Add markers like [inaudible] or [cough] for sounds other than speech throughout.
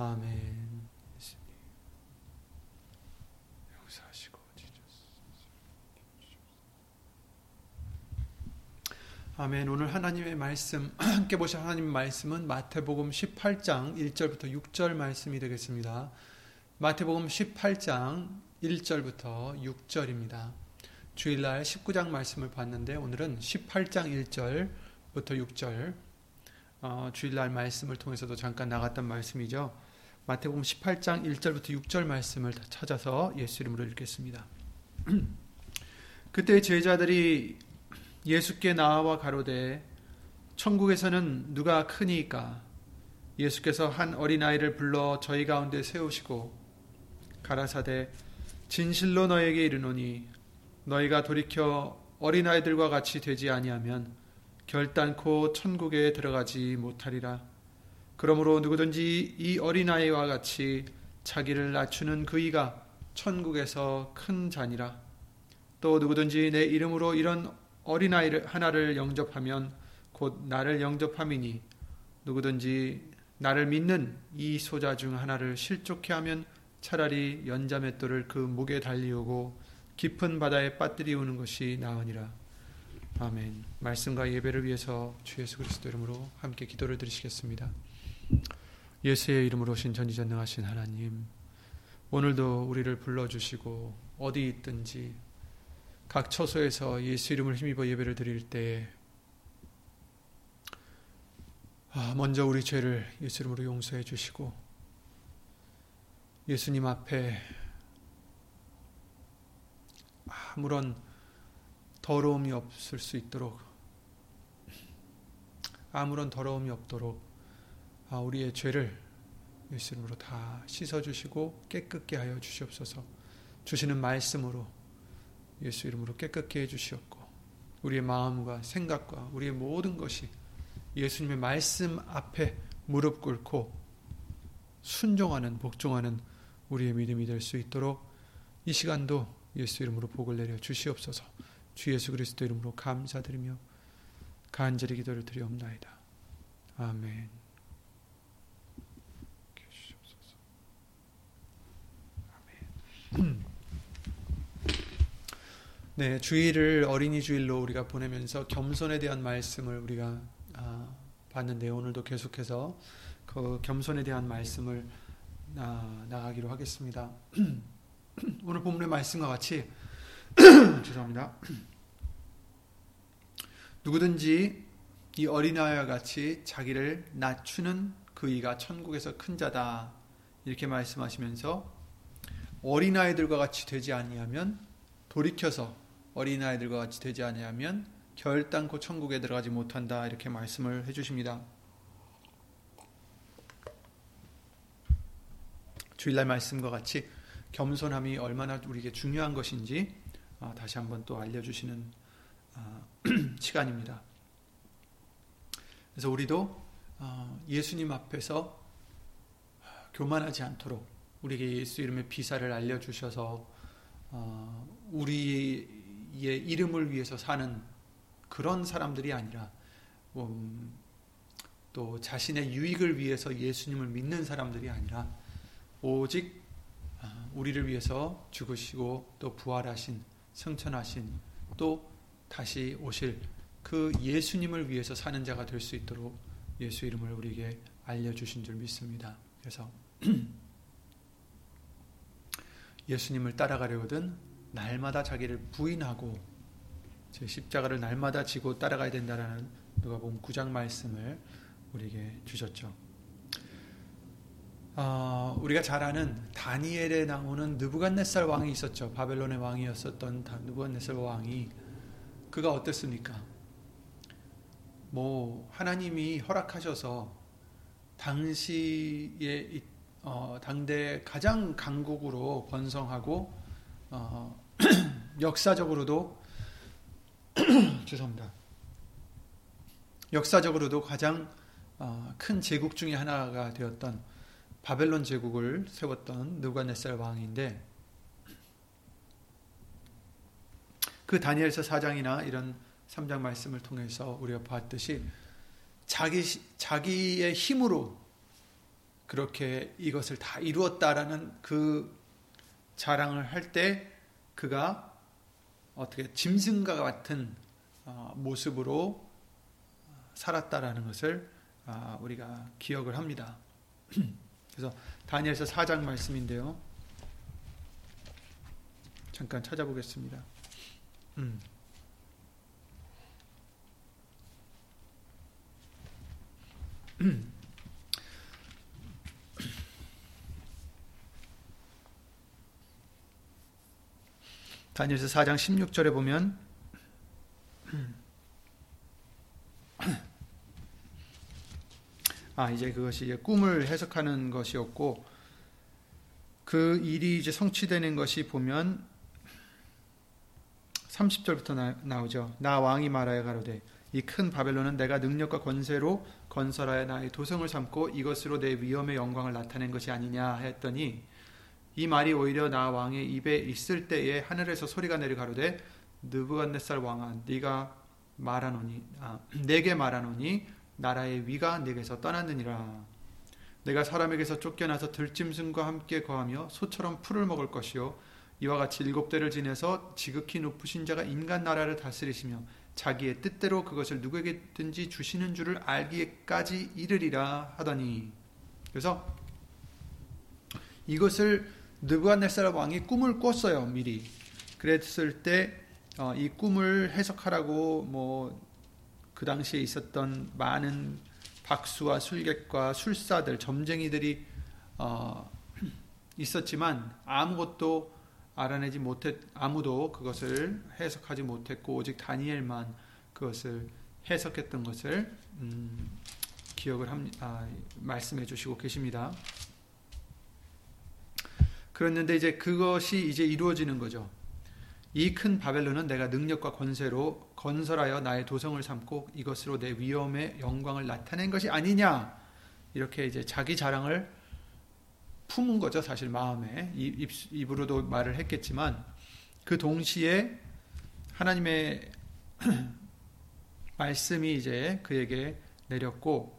아멘. 용서하시고 아멘. 오늘 하나님의 말씀 [clears throat] 함께 보실 하나님의 말씀은 마태복음 18장 1절부터 6절 말씀이 되겠습니다. 마태복음 18장 1절부터 6절입니다. 주일날 19장 말씀을 봤는데 오늘은 18장 1절부터 6절 어, 주일날 말씀을 통해서도 잠깐 나갔던 말씀이죠. 마태복음 18장 1절부터 6절 말씀을 찾아서 예수 이름으로 읽겠습니다. [clears throat] 그때 제자들이 예수께 나와 가로되 천국에서는 누가 크니까 예수께서 한 어린아이를 불러 저희 가운데 세우시고 가라사대 진실로 너에게 이르노니 너희가 돌이켜 어린아이들과 같이 되지 아니하면 결단코 천국에 들어가지 못하리라 그러므로 누구든지 이 어린아이와 같이 자기를 낮추는 그이가 천국에서 큰 자니라. 또 누구든지 내 이름으로 이런 어린아이를 하나를 영접하면 곧 나를 영접함이니 누구든지 나를 믿는 이 소자 중 하나를 실족해 하면 차라리 연자맷돌을 그 목에 달리우고 깊은 바다에 빠뜨리우는 것이 나으니라. 아멘. 말씀과 예배를 위해서 주 예수 그리스도 이름으로 함께 기도를 드리시겠습니다. 예수의 이름으로 오신 전지전능하신 하나님, 오늘도 우리를 불러주시고 어디 있든지 각 처소에서 예수 이름을 힘입어 예배를 드릴 때에 아, 먼저 우리 죄를 예수 이름으로 용서해 주시고 예수님 앞에 아무런 더러움이 없을 수 있도록 아무런 더러움이 없도록 아, 우리의 죄를 예수 이름으로 다 씻어주시고 깨끗게 하여 주시옵소서 주시는 말씀으로 예수 이름으로 깨끗게 해주시옵고 우리의 마음과 생각과 우리의 모든 것이 예수님의 말씀 앞에 무릎 꿇고 순종하는 복종하는 우리의 믿음이 될 수 있도록 이 시간도 예수 이름으로 복을 내려 주시옵소서 주 예수 그리스도 이름으로 감사드리며 간절히 기도를 드리옵나이다. 아멘. 네, 주일을 어린이 주일로 우리가 보내면서 겸손에 대한 말씀을 우리가 아, 봤는데 오늘도 계속해서 그 겸손에 대한 말씀을 아, 나가기로 하겠습니다. [clears throat] 오늘 본문의 말씀과 같이 [clears throat] 죄송합니다. 누구든지 이 어린아이와 같이 자기를 낮추는 그 이가 천국에서 큰 자다 이렇게 말씀하시면서 어린아이들과 같이 되지 아니하면 돌이켜서 어린아이들과 같이 되지 아니하면 결단코 천국에 들어가지 못한다 이렇게 말씀을 해 주십니다. 주일날 말씀과 같이 겸손함이 얼마나 우리에게 중요한 것인지 아, 다시 한번 또 알려주시는 아, [clears throat] 시간입니다. 그래서 우리도 어, 예수님 앞에서 교만하지 않도록 우리에게 예수 이름의 비사를 알려주셔서 어, 우리의 이름을 위해서 사는 그런 사람들이 아니라 음, 또 자신의 유익을 위해서 예수님을 믿는 사람들이 아니라 오직 어, 우리를 위해서 죽으시고 또 부활하신 성천하신 또 다시 오실 그 예수님을 위해서 사는 자가 될 수 있도록 예수 이름을 우리에게 알려주신 줄 믿습니다. 그래서 [clears throat] 예수님을 따라가려거든 날마다 자기를 부인하고 제 십자가를 날마다 지고 따라가야 된다라는 누가복음 9장 말씀을 우리에게 주셨죠. 어, 우리가 잘 아는 다니엘에 나오는 느부갓네살 왕이 있었죠. 바벨론의 왕이었었던 느부갓네살 왕이 그가 어땠습니까? 뭐 하나님이 허락하셔서 당시에 어, 당대 가장 강국으로 번성하고 어, [clears throat] 역사적으로도 [clears throat] 죄송합니다. 역사적으로도 가장 어, 큰 제국 중의 하나가 되었던 바벨론 제국을 세웠던 느부갓네살 왕인데 그 다니엘서 4장이나 이런 3장 말씀을 통해서 우리가 봤듯이 자기 자기의 힘으로 그렇게 이것을 다 이루었다라는 그 자랑을 할 때 그가 어떻게 짐승과 같은 어, 모습으로 살았다라는 것을 아, 우리가 기억을 합니다. [clears throat] 그래서 다니엘서 4장 말씀인데요. 잠깐 찾아보겠습니다. 음. [clears throat] 다니엘서 4장 16절에 보면 아 이제 그것이 이제 꿈을 해석하는 것이었고 그 일이 이제 성취되는 것이 보면 30절부터 나, 오죠나 왕이 말하여 가로되 이 큰 바벨론은 내가 능력과 권세로 건설하여 나의 도성을 삼고 이것으로 내 위엄의 영광을 나타낸 것이 아니냐 했더니 이 말이 오히려 나 왕의 입에 있을 때에 하늘에서 소리가 내려 가로되 느부갓네살 왕아 네가 말하노니 아, 내게 말하노니 나라의 위가 내게서 떠났느니라. 내가 사람에게서 쫓겨나서 들짐승과 함께 거하며 소처럼 풀을 먹을 것이요. 이와 같이 일곱 대를 지내서 지극히 높으신 자가 인간 나라를 다스리시며 자기의 뜻대로 그것을 누구에게든지 주시는 줄을 알기까지 이르리라 하더니. 그래서 이것을 느부갓네살 왕이 꿈을 꿨어요 미리 그랬을 때이 어, 꿈을 해석하라고 뭐 그 당시에 있었던 많은 박수와 술객과 술사들 점쟁이들이 어, [clears throat] 있었지만 아무것도 알아내지 못했 아무도 그것을 해석하지 못했고 오직 다니엘만 그것을 해석했던 것을 음, 기억을 합 아, 말씀해 주시고 계십니다. 그랬는데 이제 그것이 이제 이루어지는 거죠. 이 큰 바벨론은 내가 능력과 권세로 건설하여 나의 도성을 삼고 이것으로 내 위엄의 영광을 나타낸 것이 아니냐 이렇게 이제 자기 자랑을 품은 거죠 사실 마음에 입, 입으로도 말을 했겠지만 그 동시에 하나님의 [clears throat] 말씀이 이제 그에게 내렸고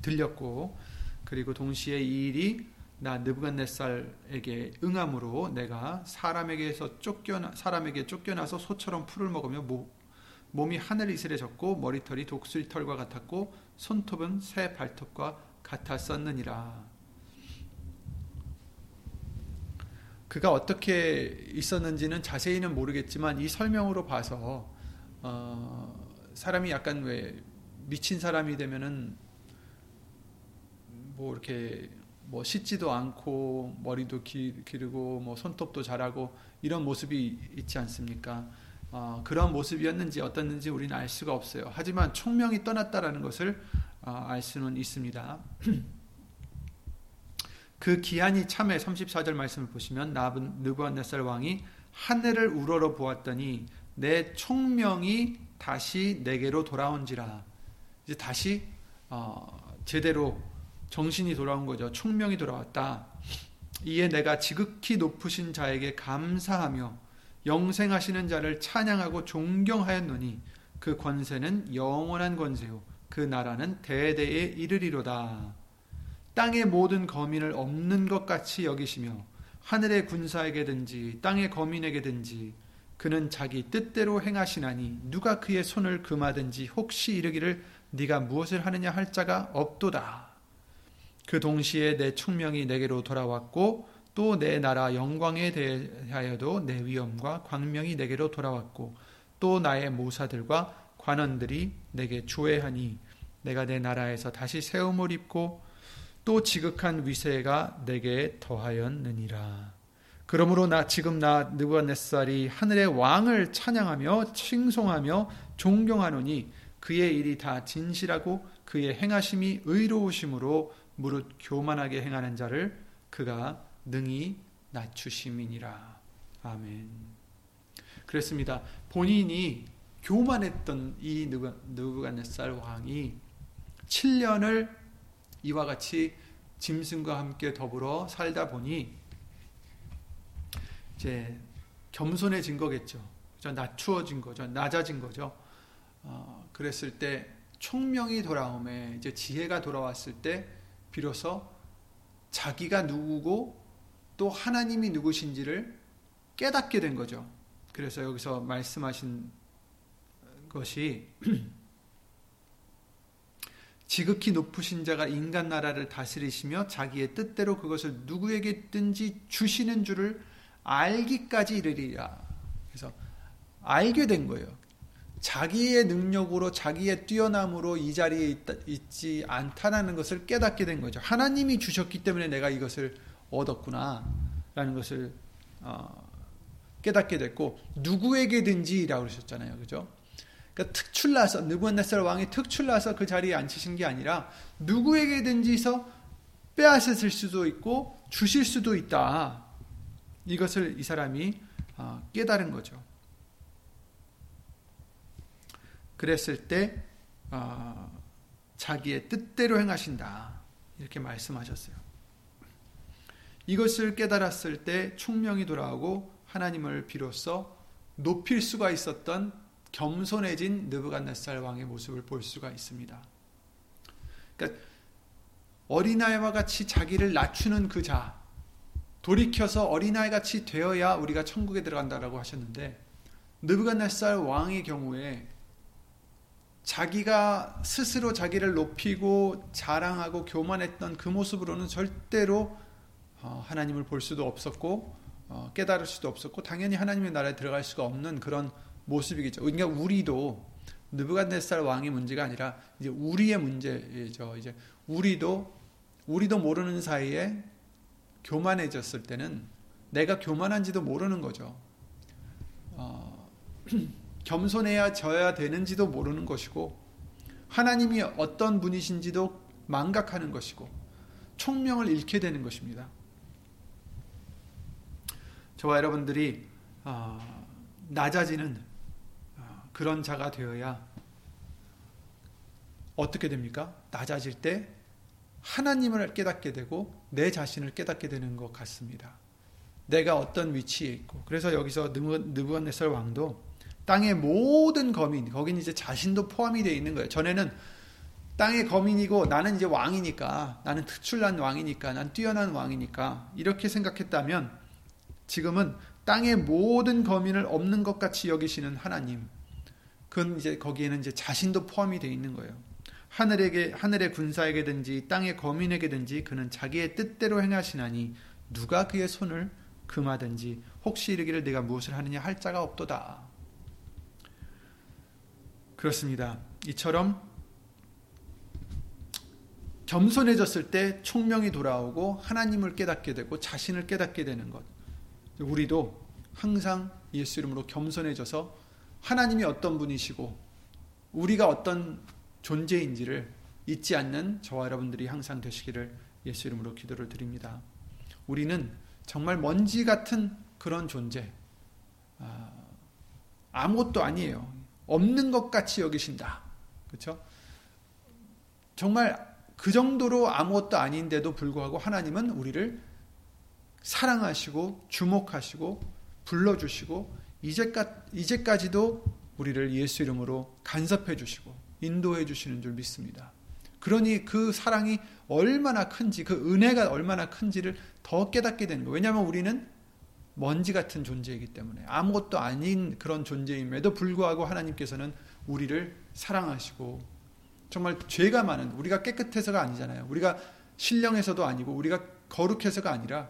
들렸고 그리고 동시에 이 일이 나 느부갓네살에게 응함으로 내가 사람에게서 쫓겨나 사람에게 쫓겨나서 소처럼 풀을 먹으며 모, 몸이 하늘 이슬해졌고 머리털이 독수리 털과 같았고 손톱은 새 발톱과 같았었느니라. 그가 어떻게 있었는지는 자세히는 모르겠지만 이 설명으로 봐서 어, 사람이 약간 왜 미친 사람이 되면은 뭐 이렇게 뭐 씻지도 않고 머리도 기, 기르고 뭐 손톱도 잘하고 이런 모습이 있지 않습니까? 어, 그런 모습이었는지 어떻는지 우리는 알 수가 없어요. 하지만 총명이 떠났다라는 것을 어, 알 수는 있습니다. [clears throat] 그 기한이 참에 34절 말씀을 보시면 느부갓네살 왕이 하늘을 우러러 보았더니 내 총명이 다시 내게로 돌아온지라 이제 다시 어, 제대로 정신이 돌아온 거죠. 총명이 돌아왔다. 이에 내가 지극히 높으신 자에게 감사하며 영생하시는 자를 찬양하고 존경하였노니 그 권세는 영원한 권세요. 그 나라는 대대에 이르리로다. 땅의 모든 거민을 없는 것 같이 여기시며 하늘의 군사에게든지 땅의 거민에게든지 그는 자기 뜻대로 행하시나니 누가 그의 손을 금하든지 혹시 이르기를 네가 무엇을 하느냐 할 자가 없도다. 그 동시에 내 총명이 내게로 돌아왔고 또 내 나라 영광에 대하여도 내 위엄과 광명이 내게로 돌아왔고 또 나의 모사들과 관원들이 내게 조회하니 내가 내 나라에서 다시 세움을 입고 또 지극한 위세가 내게 더하였느니라. 그러므로 나 지금 나 느부갓네살이 하늘의 왕을 찬양하며 칭송하며 존경하노니 그의 일이 다 진실하고 그의 행하심이 의로우심으로 무릇 교만하게 행하는 자를 그가 능히 낮추심이니라. 아멘. 그랬습니다. 본인이 교만했던 이 느부갓네살 왕이 7년을 이와 같이 짐승과 함께 더불어 살다 보니 이제 겸손해진 거겠죠. 낮추어진 거죠. 낮아진 거죠. 어, 그랬을 때 총명이 돌아오매 이제 지혜가 돌아왔을 때 비로소 자기가 누구고 또 하나님이 누구신지를 깨닫게 된 거죠. 그래서 여기서 말씀하신 것이 [clears throat] 지극히 높으신 자가 인간 나라를 다스리시며 자기의 뜻대로 그것을 누구에게든지 주시는 줄을 알기까지 이르리라. 그래서 알게 된 거예요. 자기의 능력으로 자기의 뛰어남으로 이 자리에 있, 지 않다라는 것을 깨닫게 된 거죠. 하나님이 주셨기 때문에 내가 이것을 얻었구나라는 것을 어, 깨닫게 됐고 누구에게든지라고 그러셨잖아요. 그죠? 그러니까 특출나서 느부갓네살 왕이 특출나서 그 자리에 앉히신 게 아니라 누구에게든지서 빼앗으실 수도 있고 주실 수도 있다. 이것을 이 사람이 아, 깨달은 거죠. 그랬을 때 아, 자기의 뜻대로 행하신다. 이렇게 말씀하셨어요. 이것을 깨달았을 때 총명이 돌아오고 하나님을 비로소 높일 수가 있었던 겸손해진 느부갓네살 왕의 모습을 볼 수가 있습니다. 그러니까 어린아이와 같이 자기를 낮추는 그 자, 돌이켜서 어린아이 같이 되어야 우리가 천국에 들어간다라고 하셨는데 느부갓네살 왕의 경우에 자기가 스스로 자기를 높이고 자랑하고 교만했던 그 모습으로는 절대로 어, 하나님을 볼 수도 없었고 어, 깨달을 수도 없었고 당연히 하나님의 나라에 들어갈 수가 없는 그런 모습이겠죠. 그러니까 우리도 느부갓네살 왕의 문제가 아니라 이제 우리의 문제죠. 이제 우리도 우리도 모르는 사이에 교만해졌을 때는 내가 교만한지도 모르는 거죠. 어, [clears throat] 겸손해야 져야 되는지도 모르는 것이고 하나님이 어떤 분이신지도 망각하는 것이고 총명을 잃게 되는 것입니다. 저와 여러분들이 어, 낮아지는 그런 자가 되어야 어떻게 됩니까? 낮아질 때 하나님을 깨닫게 되고 내 자신을 깨닫게 되는 것 같습니다. 내가 어떤 위치에 있고 그래서 여기서 느부갓네살 왕도 땅의 모든 거민 거긴 이제 자신도 포함이 되어 있는 거예요. 전에는 땅의 거민이고 나는 이제 왕이니까 나는 특출난 왕이니까 난 뛰어난 왕이니까 이렇게 생각했다면 지금은 땅의 모든 거민을 없는 것 같이 여기시는 하나님 그건 이제 거기에는 이제 자신도 포함이 되어 있는 거예요. 하늘에게 하늘의 군사에게든지 땅의 거민에게든지 그는 자기의 뜻대로 행하시나니 누가 그의 손을 금하든지 혹시 이르기를 내가 무엇을 하느냐 할 자가 없도다. 그렇습니다. 이처럼 겸손해졌을 때 총명이 돌아오고 하나님을 깨닫게 되고 자신을 깨닫게 되는 것. 우리도 항상 예수 이름으로 겸손해져서 하나님이 어떤 분이시고 우리가 어떤 존재인지를 잊지 않는 저와 여러분들이 항상 되시기를 예수 이름으로 기도를 드립니다. 우리는 정말 먼지 같은 그런 존재, 아, 아무것도 아니에요. 없는 것 같이 여기신다. 그렇죠? 정말 그 정도로 아무것도 아닌데도 불구하고 하나님은 우리를 사랑하시고 주목하시고 불러주시고 이제까, 이제까지도 우리를 예수 이름으로 간섭해 주시고 인도해 주시는 줄 믿습니다. 그러니 그 사랑이 얼마나 큰지, 그 은혜가 얼마나 큰지를 더 깨닫게 되는 거예요. 왜냐하면 우리는 먼지 같은 존재이기 때문에 아무것도 아닌 그런 존재임에도 불구하고 하나님께서는 우리를 사랑하시고 정말 죄가 많은 우리가 깨끗해서가 아니잖아요. 우리가 신령해서도 아니고 우리가 거룩해서가 아니라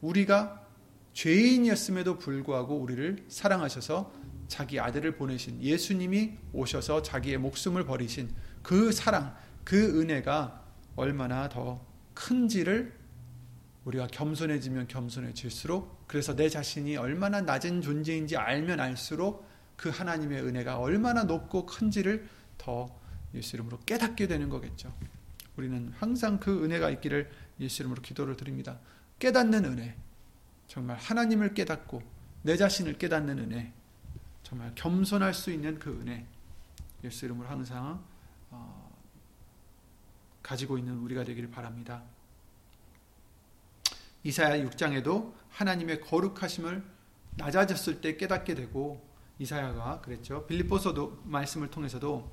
우리가 죄인이었음에도 불구하고 우리를 사랑하셔서 자기 아들을 보내신 예수님이 오셔서 자기의 목숨을 버리신 그 사랑, 그 은혜가 얼마나 더 큰지를 우리가 겸손해지면 겸손해질수록 그래서 내 자신이 얼마나 낮은 존재인지 알면 알수록 그 하나님의 은혜가 얼마나 높고 큰지를 더 예수 이름으로 깨닫게 되는 거겠죠. 우리는 항상 그 은혜가 있기를 예수 이름으로 기도를 드립니다. 깨닫는 은혜. 정말 하나님을 깨닫고 내 자신을 깨닫는 은혜. 정말 겸손할 수 있는 그 은혜. 예수 이름으로 항상 어, 가지고 있는 우리가 되기를 바랍니다. 이사야 6장에도 하나님의 거룩하심을 낮아졌을 때 깨닫게 되고 이사야가 그랬죠. 빌립보서도 말씀을 통해서도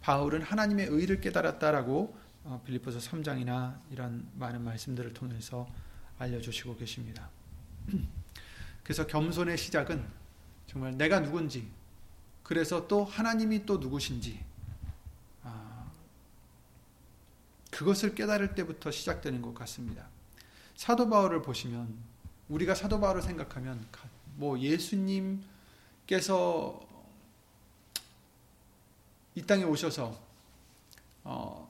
바울은 하나님의 의를 깨달았다라고 어, 빌립보서 3장이나 이런 많은 말씀들을 통해서 알려주시고 계십니다. [clears throat] 그래서 겸손의 시작은 정말 내가 누군지, 그래서 또 하나님이 또 누구신지, 아, 그것을 깨달을 때부터 시작되는 것 같습니다. 사도 바울을 보시면 우리가 사도 바울을 생각하면 뭐 예수님께서 이 땅에 오셔서 어,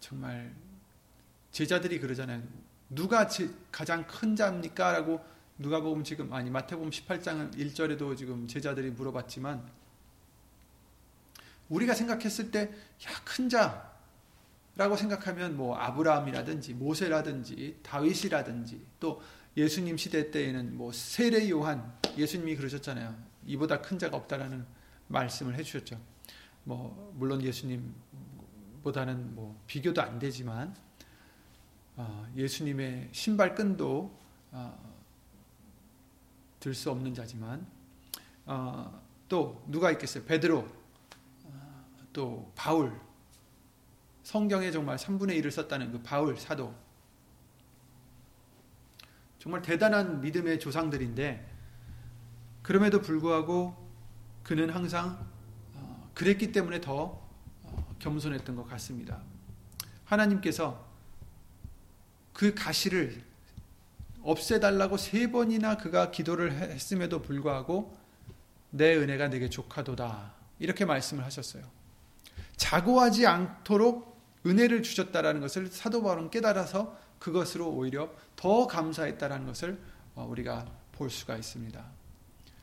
정말 제자들이 그러잖아요. 누가 제, 가장 큰 자입니까? 라고 누가 보면 지금 아니 마태복음 18장 1절에도 지금 제자들이 물어봤지만 우리가 생각했을 때 야 큰 자 라고 생각하면 뭐 아브라함이라든지 모세라든지 다윗이라든지 또 예수님 시대 때에는 뭐 세례 요한 예수님이 그러셨잖아요. 이보다 큰 자가 없다라는 말씀을 해 주셨죠. 뭐 물론 예수님보다는 뭐 비교도 안 되지만 어, 예수님의 신발 끈도 어, 들수 없는 자지만 어, 또 누가 있겠어요? 베드로 또 바울 성경에 정말 3분의 1을 썼다는 그 바울 사도 정말 대단한 믿음의 조상들인데 그럼에도 불구하고 그는 항상 그랬기 때문에 더 겸손했던 것 같습니다. 하나님께서 그 가시를 없애달라고 세 번이나 그가 기도를 했음에도 불구하고 내 은혜가 내게 족하도다. 이렇게 말씀을 하셨어요. 자고하지 않도록 은혜를 주셨다라는 것을 사도 바울은 깨달아서 그것으로 오히려 더 감사했다라는 것을 어, 우리가 볼 수가 있습니다.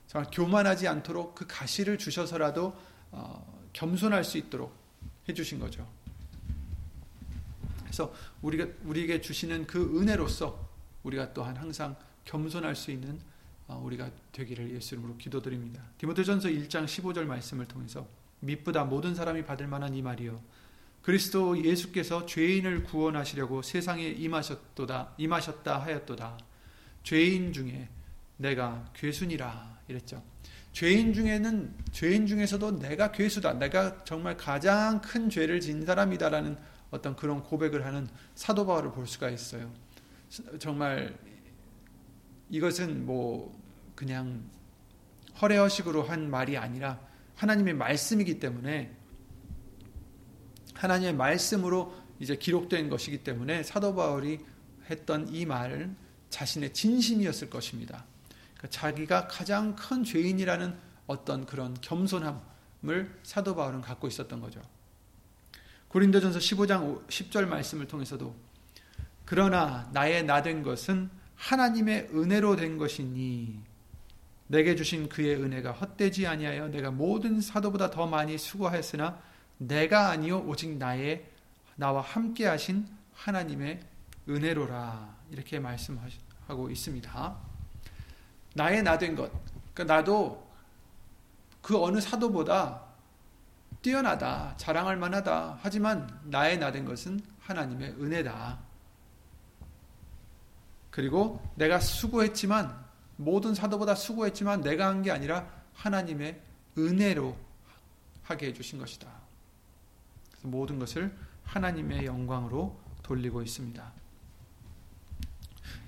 정말 교만하지 않도록 그 가시를 주셔서라도 어, 겸손할 수 있도록 해주신 거죠. 그래서 우리가 우리에게 주시는 그 은혜로서 우리가 또한 항상 겸손할 수 있는 어, 우리가 되기를 예수 이름으로 기도드립니다. 디모데전서 1장 15절 말씀을 통해서 미쁘다 모든 사람이 받을 만한 이 말이요 그리스도 예수께서 죄인을 구원하시려고 세상에 임하셨도다 임하셨다 하였도다. 죄인 중에 내가 괴순이라 이랬죠. 죄인 중에는 죄인 중에서도 내가 괴수다. 내가 정말 가장 큰 죄를 진 사람이다라는 어떤 그런 고백을 하는 사도 바울을 볼 수가 있어요. 정말 이것은 뭐 그냥 허례허식으로 한 말이 아니라 하나님의 말씀이기 때문에 하나님의 말씀으로 이제 기록된 것이기 때문에 사도 바울이 했던 이 말은 자신의 진심이었을 것입니다. 그러니까 자기가 가장 큰 죄인이라는 어떤 그런 겸손함을 사도 바울은 갖고 있었던 거죠. 고린도전서 15장 10절 말씀을 통해서도 그러나 나의 나 된 것은 하나님의 은혜로 된 것이니 내게 주신 그의 은혜가 헛되지 아니하여 내가 모든 사도보다 더 많이 수고하였으나 내가 아니요 오직 나의 나와 함께 하신 하나님의 은혜로라 이렇게 말씀하고 있습니다. 나의 나 된 것. 그러니까 나도 그 어느 사도보다 뛰어나다, 자랑할 만하다. 하지만 나의 나 된 것은 하나님의 은혜다. 그리고 내가 수고했지만 모든 사도보다 수고했지만 내가 한 게 아니라 하나님의 은혜로 하게 해주신 것이다. 모든 것을 하나님의 영광으로 돌리고 있습니다.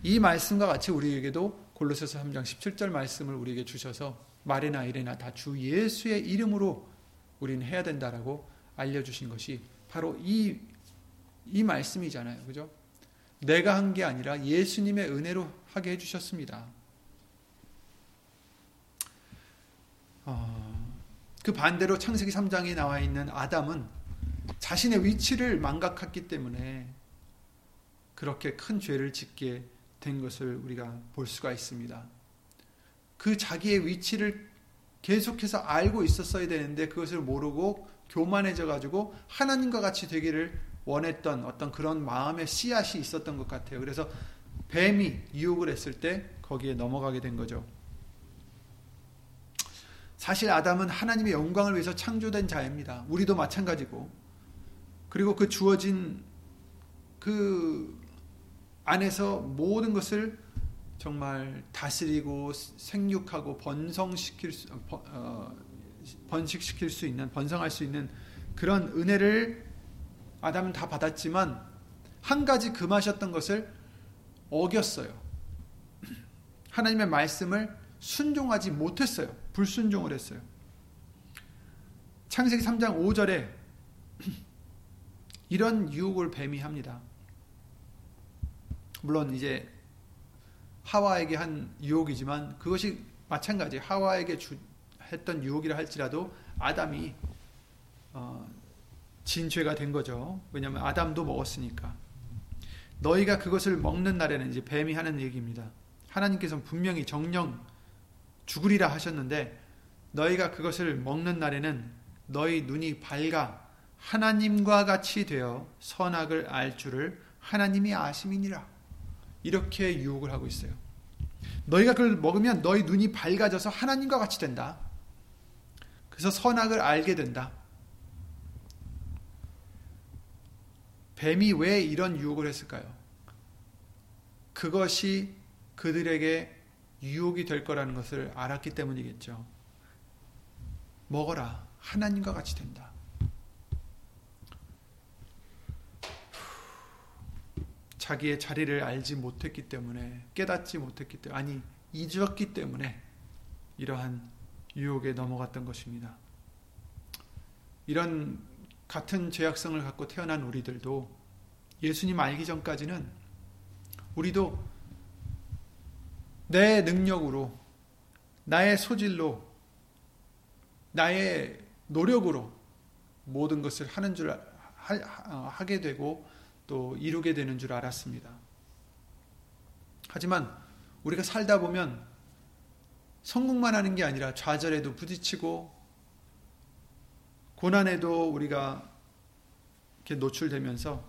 이 말씀과 같이 우리에게도 골로새서 3장 17절 말씀을 우리에게 주셔서 말이나 이래나 다 주 예수의 이름으로 우리는 해야 된다라고 알려주신 것이 바로 이, 이 말씀이잖아요. 그죠? 내가 한 게 아니라 예수님의 은혜로 하게 해주셨습니다. 어, 그 반대로 창세기 3장에 나와 있는 아담은 자신의 위치를 망각했기 때문에 그렇게 큰 죄를 짓게 된 것을 우리가 볼 수가 있습니다. 그 자기의 위치를 계속해서 알고 있었어야 되는데 그것을 모르고 교만해져 가지고 하나님과 같이 되기를 원했던 어떤 그런 마음의 씨앗이 있었던 것 같아요. 그래서 뱀이 유혹을 했을 때 거기에 넘어가게 된 거죠. 사실 아담은 하나님의 영광을 위해서 창조된 자입니다. 우리도 마찬가지고. 그리고 그 주어진 그 안에서 모든 것을 정말 다스리고 생육하고 번성시킬 수, 어, 번식시킬 수 있는 번성할 수 있는 그런 은혜를 아담은 다 받았지만 한 가지 금하셨던 것을 어겼어요. 하나님의 말씀을 순종하지 못했어요. 불순종을 했어요. 창세기 3장 5절에 이런 유혹을 뱀이 합니다. 물론 이제 하와에게 한 유혹이지만 그것이 마찬가지 하와에게 주, 했던 유혹이라 할지라도 아담이 어, 진죄가 된 거죠. 왜냐하면 아담도 먹었으니까. 너희가 그것을 먹는 날에는 이제 뱀이 하는 얘기입니다. 하나님께서 분명히 정령 죽으리라 하셨는데 너희가 그것을 먹는 날에는 너희 눈이 밝아 하나님과 같이 되어 선악을 알 줄을 하나님이 아심이니라. 이렇게 유혹을 하고 있어요. 너희가 그걸 먹으면 너희 눈이 밝아져서 하나님과 같이 된다. 그래서 선악을 알게 된다. 뱀이 왜 이런 유혹을 했을까요? 그것이 그들에게 유혹이 될 거라는 것을 알았기 때문이겠죠. 먹어라. 하나님과 같이 된다. 자기의 자리를 알지 못했기 때문에 깨닫지 못했기 때문에 아니 잊었기 때문에 이러한 유혹에 넘어갔던 것입니다. 이런 같은 죄악성을 갖고 태어난 우리들도 예수님 알기 전까지는 우리도 내 능력으로 나의 소질로 나의 노력으로 모든 것을 하는 줄 하, 하 게 되고 또 이루게 되는 줄 알았습니다. 하지만 우리가 살다 보면 성공만 하는 게 아니라 좌절에도 부딪히고 고난에도 우리가 이렇게 노출되면서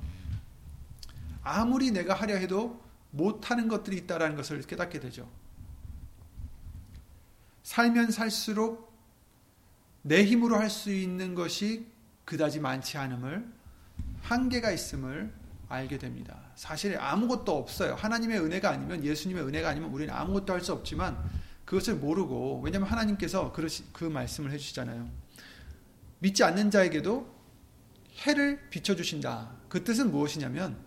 아무리 내가 하려 해도 못하는 것들이 있다라는 것을 깨닫게 되죠. 살면 살수록 내 힘으로 할 수 있는 것이 그다지 많지 않음을 한계가 있음을 알게 됩니다. 사실 아무것도 없어요. 하나님의 은혜가 아니면 예수님의 은혜가 아니면 우리는 아무것도 할 수 없지만 그것을 모르고 왜냐하면 하나님께서 그 말씀을 해주시잖아요. 믿지 않는 자에게도 해를 비춰주신다. 그 뜻은 무엇이냐면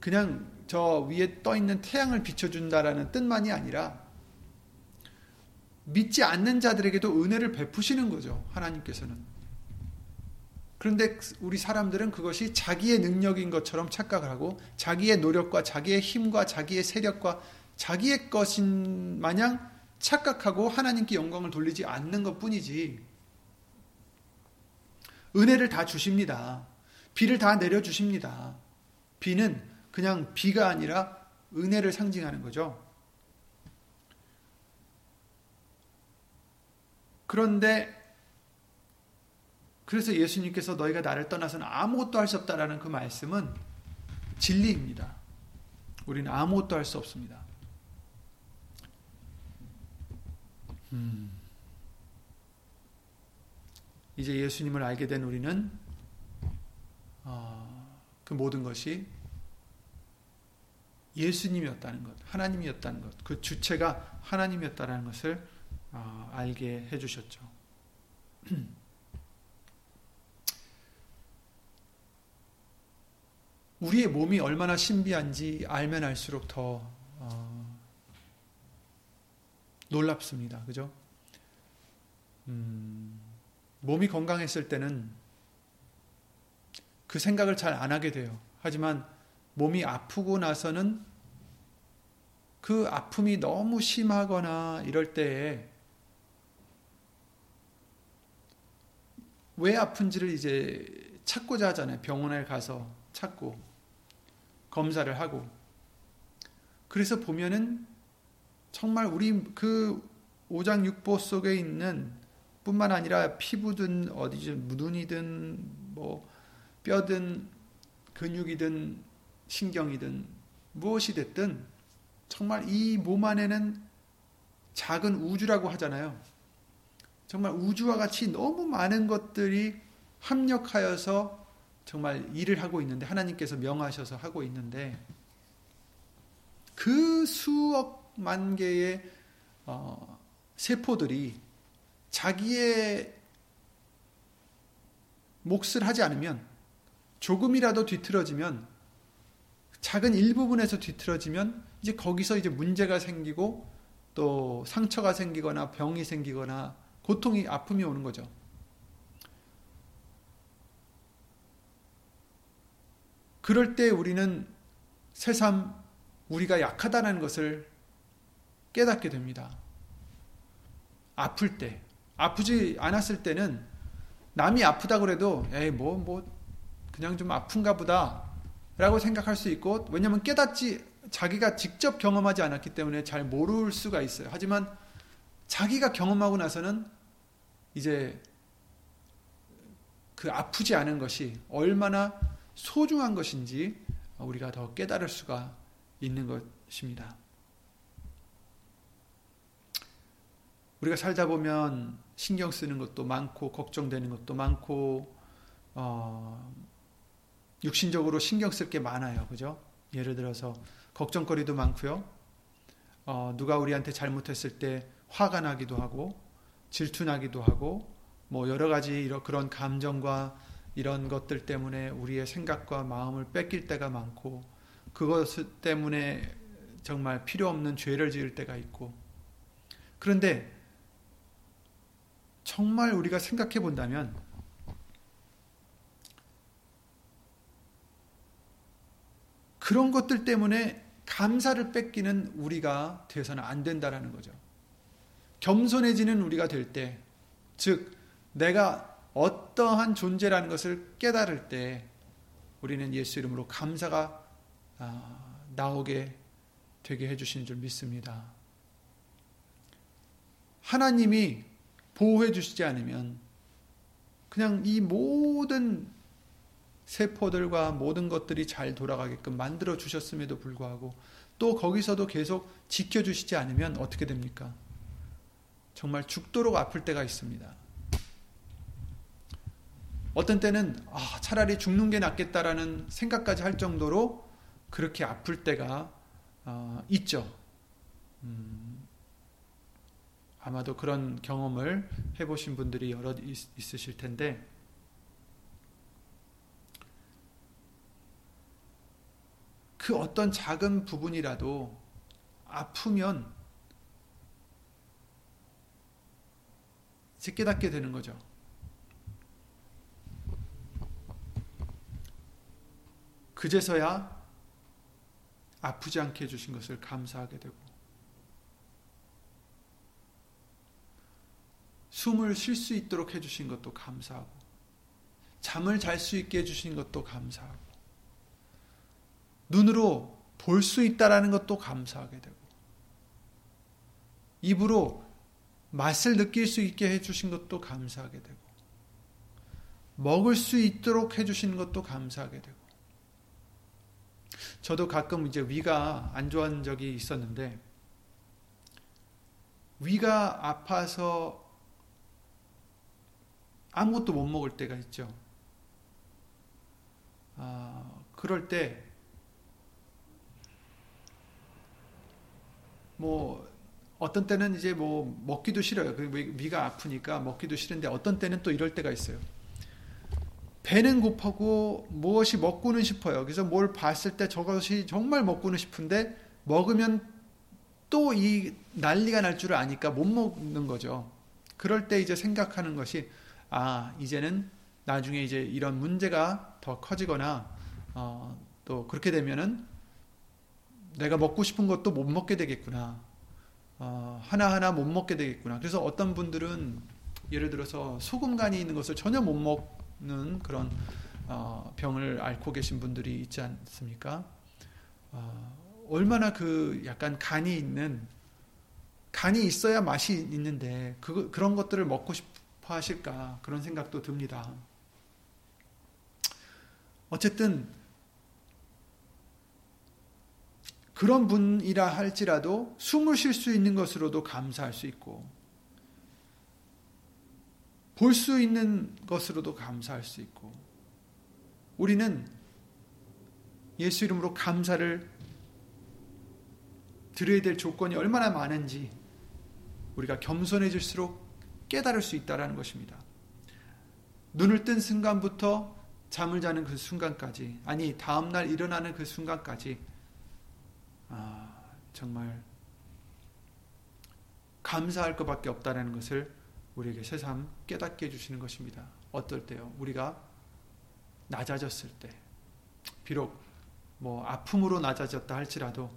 그냥 저 위에 떠 있는 태양을 비춰준다라는 뜻만이 아니라 믿지 않는 자들에게도 은혜를 베푸시는 거죠. 하나님께서는. 그런데 우리 사람들은 그것이 자기의 능력인 것처럼 착각을 하고 자기의 노력과 자기의 힘과 자기의 세력과 자기의 것인 마냥 착각하고 하나님께 영광을 돌리지 않는 것 뿐이지. 은혜를 다 주십니다. 비를 다 내려주십니다. 비는 그냥 비가 아니라 은혜를 상징하는 거죠. 그런데 그래서 예수님께서 너희가 나를 떠나서는 아무것도 할 수 없다라는 그 말씀은 진리입니다. 우리는 아무것도 할 수 없습니다. 음. 이제 예수님을 알게 된 우리는 어, 그 모든 것이 예수님이었다는 것, 하나님이었다는 것, 그 주체가 하나님이었다는 것을 어, 알게 해주셨죠. [clears throat] 우리의 몸이 얼마나 신비한지 알면 알수록 더 어, 놀랍습니다. 그죠? 음, 몸이 건강했을 때는 그 생각을 잘 안 하게 돼요. 하지만 몸이 아프고 나서는 그 아픔이 너무 심하거나 이럴 때에 왜 아픈지를 이제 찾고자 하잖아요. 병원에 가서 찾고 검사를 하고 그래서 보면은 정말 우리 그 오장육부 속에 있는 뿐만 아니라 피부든 어디든 눈이든 뭐 뼈든 근육이든 신경이든 무엇이 됐든 정말 이 몸 안에는 작은 우주라고 하잖아요. 정말 우주와 같이 너무 많은 것들이 합력하여서 정말 일을 하고 있는데 하나님께서 명하셔서 하고 있는데 그 수억만 개의 어, 세포들이 자기의 몫을 하지 않으면 조금이라도 뒤틀어지면 작은 일부분에서 뒤틀어지면 이제 거기서 이제 문제가 생기고 또 상처가 생기거나 병이 생기거나 고통이 아픔이 오는 거죠. 그럴 때 우리는 새삼 우리가 약하다는 것을 깨닫게 됩니다. 아플 때, 아프지 않았을 때는 남이 아프다 그래도 에이 뭐뭐 뭐 그냥 좀 아픈가 보다라고 생각할 수 있고 왜냐하면 깨닫지 자기가 직접 경험하지 않았기 때문에 잘 모를 수가 있어요. 하지만 자기가 경험하고 나서는 이제 그 아프지 않은 것이 얼마나 소중한 것인지 우리가 더 깨달을 수가 있는 것입니다. 우리가 살다 보면 신경 쓰는 것도 많고 걱정되는 것도 많고 어, 육신적으로 신경 쓸 게 많아요. 그죠? 예를 들어서 걱정거리도 많고요. 어, 누가 우리한테 잘못했을 때 화가 나기도 하고 질투 나기도 하고 뭐 여러 가지 이런 그런 감정과 이런 것들 때문에 우리의 생각과 마음을 뺏길 때가 많고 그것 때문에 정말 필요 없는 죄를 지을 때가 있고 그런데 정말 우리가 생각해 본다면 그런 것들 때문에 감사를 뺏기는 우리가 되어서는 안 된다라는 거죠. 겸손해지는 우리가 될 때, 즉 내가 어떠한 존재라는 것을 깨달을 때 우리는 예수 이름으로 감사가 아, 나오게 되게 해주시는 줄 믿습니다. 하나님이 보호해 주시지 않으면 그냥 이 모든 세포들과 모든 것들이 잘 돌아가게끔 만들어 주셨음에도 불구하고 또 거기서도 계속 지켜 주시지 않으면 어떻게 됩니까? 정말 죽도록 아플 때가 있습니다. 어떤 때는 아, 차라리 죽는 게 낫겠다라는 생각까지 할 정도로 그렇게 아플 때가 어, 있죠. 음, 아마도 그런 경험을 해보신 분들이 여러 있, 있으실 텐데 그 어떤 작은 부분이라도 아프면 깨닫게 되는 거죠. 그제서야 아프지 않게 해주신 것을 감사하게 되고, 숨을 쉴 수 있도록 해주신 것도 감사하고, 잠을 잘 수 있게 해주신 것도 감사하고, 눈으로 볼 수 있다라는 것도 감사하게 되고 입으로 맛을 느낄 수 있게 해주신 것도 감사하게 되고 먹을 수 있도록 해주신 것도 감사하게 되고 저도 가끔 이제 위가 안 좋아한 적이 있었는데 위가 아파서 아무것도 못 먹을 때가 있죠. 아, 그럴 때 뭐 어떤 때는 이제 뭐 먹기도 싫어요. 그 위가 아프니까 먹기도 싫은데 어떤 때는 또 이럴 때가 있어요. 배는 고파고 무엇이 먹고는 싶어요. 그래서 뭘 봤을 때 저것이 정말 먹고는 싶은데 먹으면 또 이 난리가 날 줄을 아니까 못 먹는 거죠. 그럴 때 이제 생각하는 것이 아 이제는 나중에 이제 이런 문제가 더 커지거나 어, 또 그렇게 되면은 내가 먹고 싶은 것도 못 먹게 되겠구나. 어, 하나하나 못 먹게 되겠구나. 그래서 어떤 분들은 예를 들어서 소금 간이 있는 것을 전혀 못 먹 는 그런 어, 병을 앓고 계신 분들이 있지 않습니까? 어, 얼마나 그 약간 간이 있는 간이 있어야 맛이 있는데 그, 그런 것들을 먹고 싶어 하실까 그런 생각도 듭니다. 어쨌든 그런 분이라 할지라도 숨을 쉴 수 있는 것으로도 감사할 수 있고 볼 수 있는 것으로도 감사할 수 있고 우리는 예수 이름으로 감사를 드려야 될 조건이 얼마나 많은지 우리가 겸손해질수록 깨달을 수 있다라는 것입니다. 눈을 뜬 순간부터 잠을 자는 그 순간까지 아니 다음 날 일어나는 그 순간까지 아, 정말 감사할 것밖에 없다는 것을 우리에게 새삼 깨닫게 해주시는 것입니다. 어떨 때요? 우리가 낮아졌을 때, 비록 뭐 아픔으로 낮아졌다 할지라도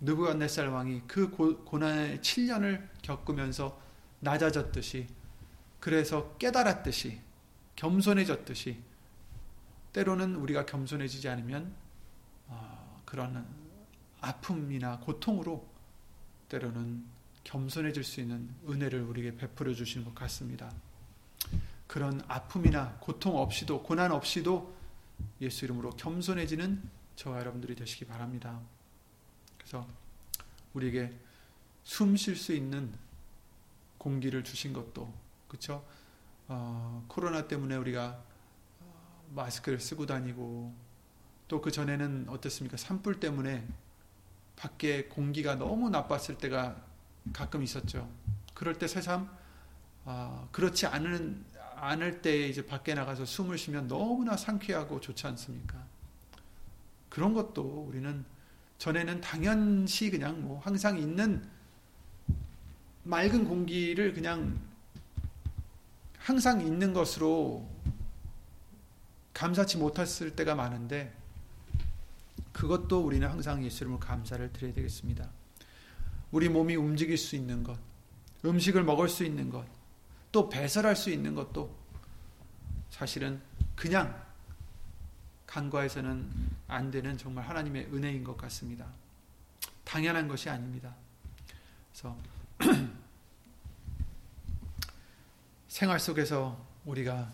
느부갓네살 왕이 그 고, 난의 7년을 겪으면서 낮아졌듯이 그래서 깨달았듯이 겸손해졌듯이 때로는 우리가 겸손해지지 않으면 어, 그런 아픔이나 고통으로 때로는 겸손해질 수 있는 은혜를 우리에게 베풀어 주시는 것 같습니다. 그런 아픔이나 고통 없이도 고난 없이도 예수 이름으로 겸손해지는 저와 여러분들이 되시기 바랍니다. 그래서 우리에게 숨 쉴 수 있는 공기를 주신 것도 그렇죠. 어, 코로나 때문에 우리가 어, 마스크를 쓰고 다니고 또 그 전에는 어떻습니까? 산불 때문에 밖에 공기가 너무 나빴을 때가 가끔 있었죠. 그럴 때 새삼 어, 그렇지 않은 않을 때 이제 밖에 나가서 숨을 쉬면 너무나 상쾌하고 좋지 않습니까? 그런 것도 우리는 전에는 당연시 그냥 뭐 항상 있는 맑은 공기를 그냥 항상 있는 것으로 감사치 못했을 때가 많은데 그것도 우리는 항상 예수 이름으로 감사를 드려야 되겠습니다. 우리 몸이 움직일 수 있는 것, 음식을 먹을 수 있는 것, 또 배설할 수 있는 것도 사실은 그냥 간과해서는 안 되는 정말 하나님의 은혜인 것 같습니다. 당연한 것이 아닙니다. 그래서 [clears throat] 생활 속에서 우리가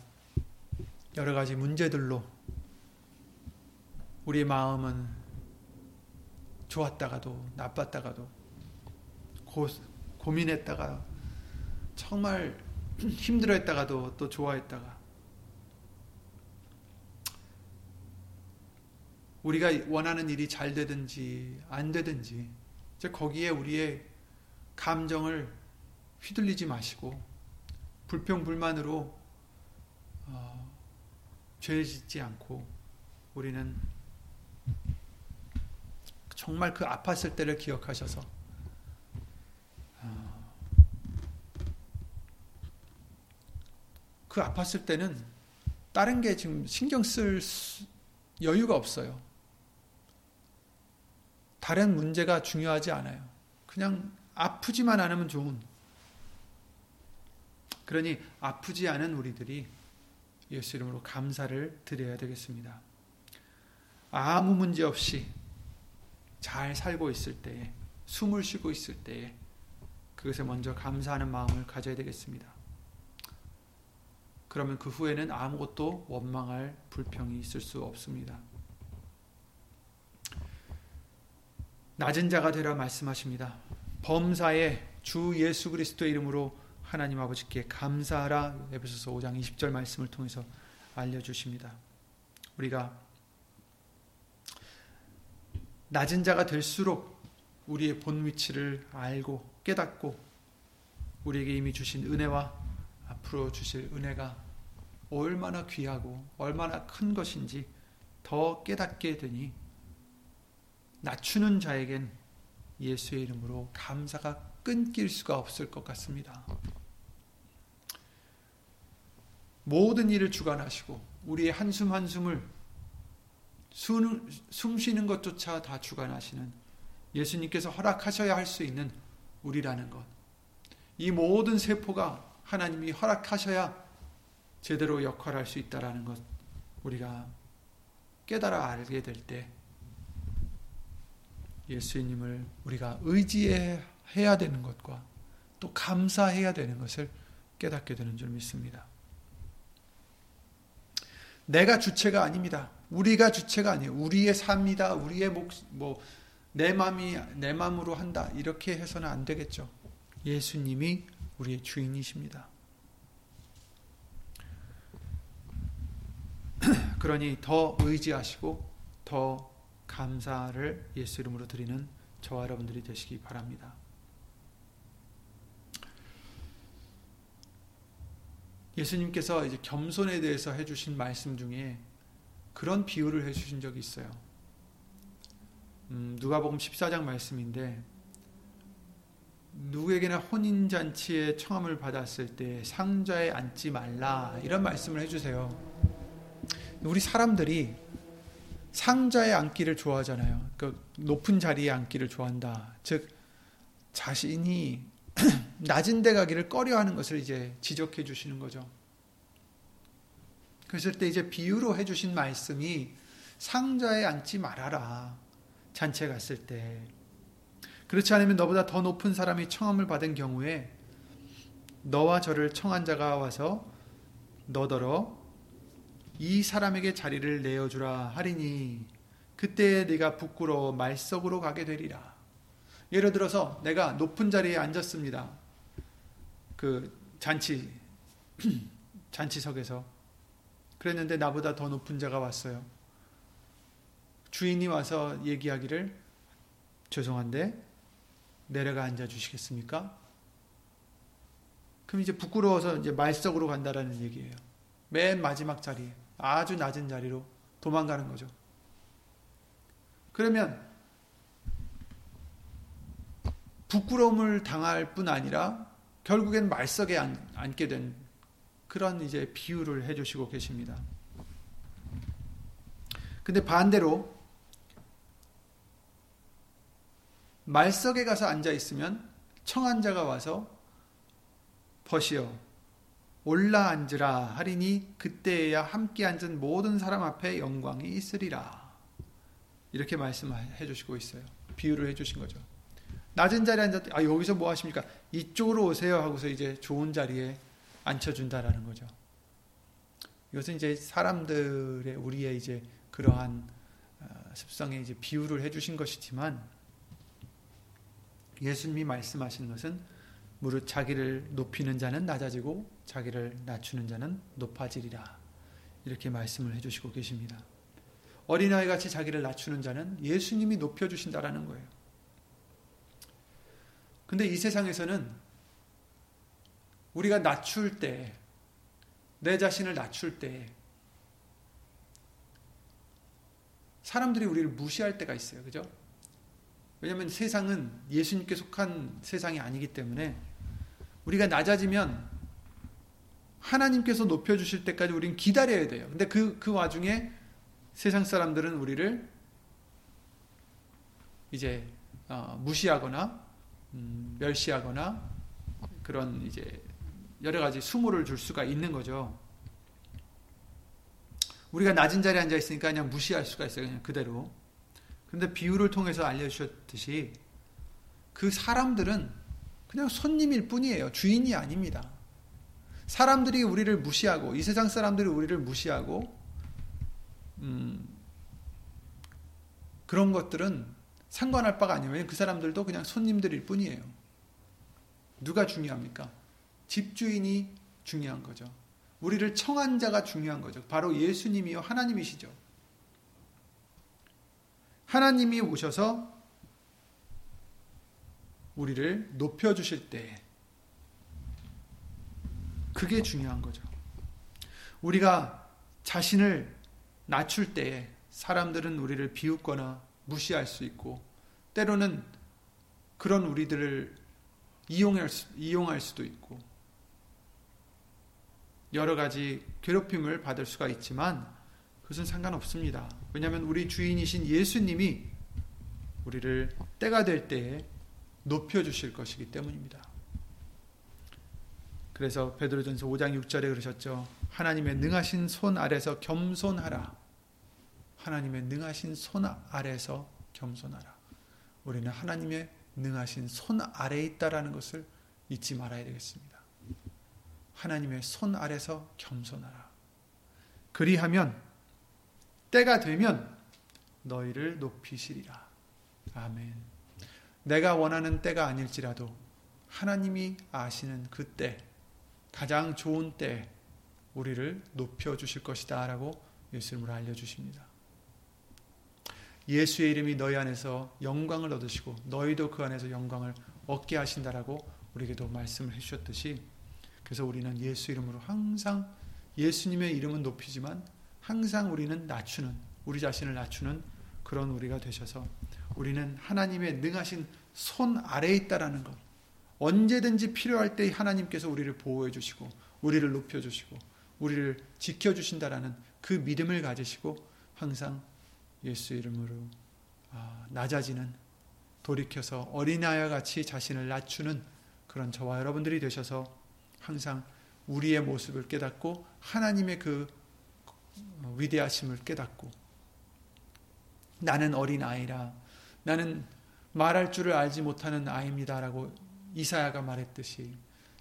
여러 가지 문제들로 우리 마음은 좋았다가도 나빴다가도 고, 고민했다가 정말 [clears throat] 힘들어했다가도 또 좋아했다가 우리가 원하는 일이 잘 되든지 안 되든지 거기에 우리의 감정을 휘둘리지 마시고 불평 불만으로 어, 죄 짓지 않고 우리는 정말 그 아팠을 때를 기억하셔서 어, 그 아팠을 때는 다른 게 지금 신경 쓸 여유가 없어요. 다른 문제가 중요하지 않아요. 그냥 아프지만 않으면 좋은. 그러니 아프지 않은 우리들이 예수 이름으로 감사를 드려야 되겠습니다. 아무 문제 없이 잘 살고 있을 때에, 숨을 쉬고 있을 때에, 그것에 먼저 감사하는 마음을 가져야 되겠습니다. 그러면 그 후에는 아무것도 원망할 불평이 있을 수 없습니다. 낮은 자가 되라 말씀하십니다. 범사에 주 예수 그리스도의 이름으로 하나님 아버지께 감사하라 에베소서 5장 20절 말씀을 통해서 알려 주십니다. 우리가 낮은 자가 될수록 우리의 본 위치를 알고 깨닫고 우리에게 이미 주신 은혜와 앞으로 주실 은혜가 얼마나 귀하고 얼마나 큰 것인지 더 깨닫게 되니 낮추는 자에겐 예수의 이름으로 감사가 끊길 수가 없을 것 같습니다. 모든 일을 주관하시고 우리의 한숨 한숨을 숨, 숨 쉬는 것조차 다 주관하시는 예수님께서 허락하셔야 할 수 있는 우리라는 것. 이 모든 세포가 하나님이 허락하셔야 제대로 역할할 수 있다라는 것. 우리가 깨달아 알게 될 때 예수님을 우리가 의지해야 되는 것과 또 감사해야 되는 것을 깨닫게 되는 줄 믿습니다. 내가 주체가 아닙니다. 우리가 주체가 아니에요. 우리의 삶이다. 우리의 목, 뭐, 내 마음이, 내 마음으로 한다. 이렇게 해서는 안 되겠죠. 예수님이 우리의 주인이십니다. [clears throat] 그러니 더 의지하시고 더 감사를 예수 이름으로 드리는 저와 여러분들이 되시기 바랍니다. 예수님께서 이제 겸손에 대해서 해주신 말씀 중에 그런 비유를 해주신 적이 있어요. 음, 누가복음 14장 말씀인데 누구에게나 혼인 잔치에 청함을 받았을 때 상자에 앉지 말라 이런 말씀을 해주세요. 우리 사람들이 상자에 앉기를 좋아하잖아요. 그 높은 자리에 앉기를 좋아한다. 즉 자신이 [clears throat] 낮은 데 가기를 꺼려하는 것을 이제 지적해 주시는 거죠. 그랬을 때 이제 비유로 해 주신 말씀이 상자에 앉지 말아라. 잔치에 갔을 때. 그렇지 않으면 너보다 더 높은 사람이 청함을 받은 경우에 너와 저를 청한 자가 와서 너더러 이 사람에게 자리를 내어주라 하리니 그때 네가 부끄러워 말석으로 가게 되리라. 예를 들어서 내가 높은 자리에 앉았습니다. 그 잔치 [clears throat] 잔치석에서 그랬는데 나보다 더 높은 자가 왔어요. 주인이 와서 얘기하기를 죄송한데 내려가 앉아 주시겠습니까? 그럼 이제 부끄러워서 이제 말석으로 간다라는 얘기예요. 맨 마지막 자리에. 아주 낮은 자리로 도망가는 거죠. 그러면 부끄러움을 당할 뿐 아니라 결국엔 말석에 앉 게 된 그런 이제 비유를 해주시고 계십니다. 근데 반대로 말석에 가서 앉아 있으면 청한 자가 와서 벗이어 올라 앉으라 하리니 그때에야 함께 앉은 모든 사람 앞에 영광이 있으리라. 이렇게 말씀해 주시고 있어요. 비유를 해 주신 거죠. 낮은 자리에 앉았 아 여기서 뭐 하십니까? 이쪽으로 오세요 하고서 이제 좋은 자리에 앉혀 준다라는 거죠. 이것은 이제 사람들의 우리의 이제 그러한 어, 습성에 이제 비유를 해 주신 것이지만 예수님이 말씀하시는 것은 무릇 자기를 높이는 자는 낮아지고 자기를 낮추는 자는 높아지리라. 이렇게 말씀을 해주시고 계십니다. 어린아이 같이 자기를 낮추는 자는 예수님이 높여주신다라는 거예요. 근데 이 세상에서는 우리가 낮출 때, 내 자신을 낮출 때, 사람들이 우리를 무시할 때가 있어요. 그죠? 왜냐하면 세상은 예수님께 속한 세상이 아니기 때문에 우리가 낮아지면 하나님께서 높여주실 때까지 우리는 기다려야 돼요. 근데 그, 그 와중에 세상 사람들은 우리를 이제 어, 무시하거나 음, 멸시하거나 그런 이제 여러 가지 수모를 줄 수가 있는 거죠. 우리가 낮은 자리에 앉아 있으니까 그냥 무시할 수가 있어요. 그냥 그대로. 근데 비유를 통해서 알려주셨듯이 그 사람들은 그냥 손님일 뿐이에요. 주인이 아닙니다. 사람들이 우리를 무시하고 이 세상 사람들이 우리를 무시하고 음, 그런 것들은 상관할 바가 아니에요. 그 사람들도 그냥 손님들일 뿐이에요. 누가 중요합니까? 집주인이 중요한 거죠. 우리를 청한 자가 중요한 거죠. 바로 예수님이요 하나님이시죠. 하나님이 오셔서 우리를 높여주실 때, 그게 중요한 거죠. 우리가 자신을 낮출 때 사람들은 우리를 비웃거나 무시할 수 있고, 때로는 그런 우리들을 이용할, 수, 이용할 수도 있고, 여러 가지 괴롭힘을 받을 수가 있지만, 그것은 상관없습니다. 왜냐하면 우리 주인이신 예수님이 우리를 때가 될 때에 높여 주실 것이기 때문입니다. 그래서 베드로전서 5장 6절에 그러셨죠. 하나님의 능하신 손 아래서 겸손하라. 하나님의 능하신 손 아래서 겸손하라. 우리는 하나님의 능하신 손 아래에 있다라는 것을 잊지 말아야 되겠습니다. 하나님의 손 아래서 겸손하라. 그리하면 때가 되면 너희를 높이시리라. 아멘. 내가 원하는 때가 아닐지라도 하나님이 아시는 그 때 가장 좋은 때 우리를 높여 주실 것이다라고 예수님을 알려 주십니다. 예수의 이름이 너희 안에서 영광을 얻으시고 너희도 그 안에서 영광을 얻게 하신다라고 우리에게도 말씀을 해 주셨듯이 그래서 우리는 예수 이름으로 항상 예수님의 이름은 높이지만 항상 우리는 낮추는 우리 자신을 낮추는 그런 우리가 되셔서 우리는 하나님의 능하신 손 아래에 있다라는 것. 언제든지 필요할 때 하나님께서 우리를 보호해 주시고 우리를 높여 주시고 우리를 지켜 주신다라는 그 믿음을 가지시고 항상 예수 이름으로 아, 낮아지는 돌이켜서 어린아이와 같이 자신을 낮추는 그런 저와 여러분들이 되셔서 항상 우리의 모습을 깨닫고 하나님의 그 위대하심을 깨닫고 나는 어린 아이라 나는 말할 줄을 알지 못하는 아이입니다라고 이사야가 말했듯이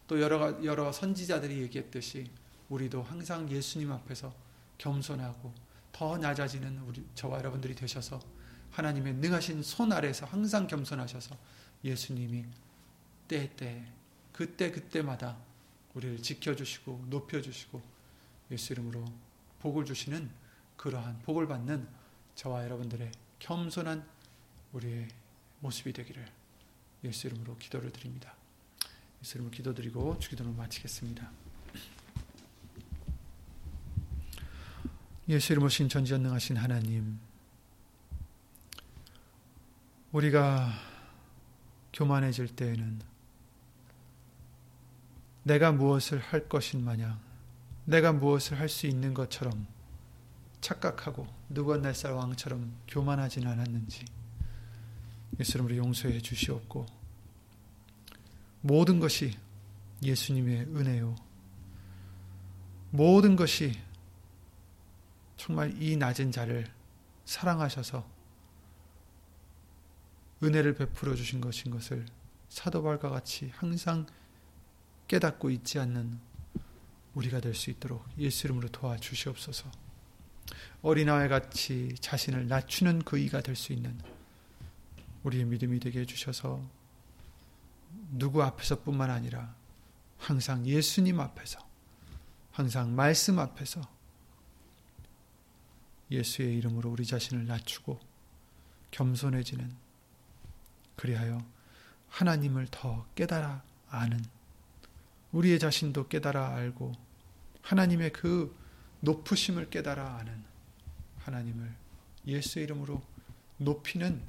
또 여러 여러 선지자들이 얘기했듯이 우리도 항상 예수님 앞에서 겸손하고 더 낮아지는 우리 저와 여러분들이 되셔서 하나님의 능하신 손 아래서 항상 겸손하셔서 예수님이 때때 그때 그때마다 우리를 지켜주시고 높여주시고 예수 이름으로 복을 주시는 그러한 복을 받는 저와 여러분들의 겸손한 우리의 모습이 되기를 예수 이름으로 기도를 드립니다. 예수 이름으로 기도드리고 주기도를 마치겠습니다. 예수 이름으로 신 전지전능하신 하나님 우리가 교만해질 때에는 내가 무엇을 할 것인 마냥 내가 무엇을 할 수 있는 것처럼 착각하고 누건날살 왕처럼 교만하지는 않았는지 예수 이름으로 용서해 주시옵고 모든 것이 예수님의 은혜요. 모든 것이 정말 이 낮은 자를 사랑하셔서 은혜를 베풀어 주신 것인 것을 사도발과 같이 항상 깨닫고 있지 않는 우리가 될 수 있도록 예수 이름으로 도와주시옵소서. 어린아이 같이 자신을 낮추는 그 이가 될 수 있는 우리의 믿음이 되게 해주셔서 누구 앞에서뿐만 아니라 항상 예수님 앞에서 항상 말씀 앞에서 예수의 이름으로 우리 자신을 낮추고 겸손해지는 그리하여 하나님을 더 깨달아 아는 우리의 자신도 깨달아 알고 하나님의 그 높으심을 깨달아 아는 하나님을 예수의 이름으로 높이는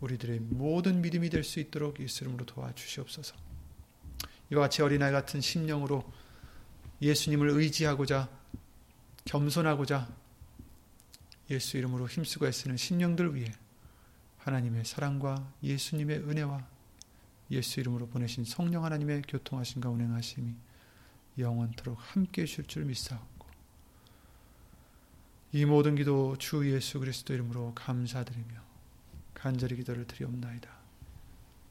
우리들의 모든 믿음이 될 수 있도록 예수 이름으로 도와주시옵소서. 이와 같이 어린아이 같은 심령으로 예수님을 의지하고자 겸손하고자 예수 이름으로 힘쓰고 애쓰는 심령들 위해 하나님의 사랑과 예수님의 은혜와 예수 이름으로 보내신 성령 하나님의 교통하심과 운행하심이 영원토록 함께 해줄 줄 믿사옵고 이 모든 기도 주 예수 그리스도 이름으로 감사드리며 간절히 기도를 드리옵나이다.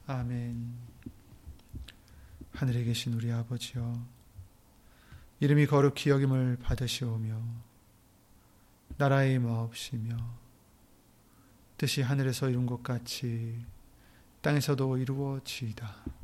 아멘 하늘에 계신 우리 아버지여 이름이 거룩히 여김을 받으시오며 나라의 마옵시며 뜻이 하늘에서 이룬 것 같이 땅에서도 이루어지이다.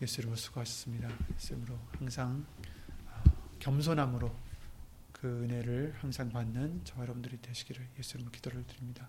예수로 수고하셨습니다. 예수로 항상 겸손함으로 그 은혜를 항상 받는 저와 여러분들이 되시기를 예수 이름으로 기도를 드립니다.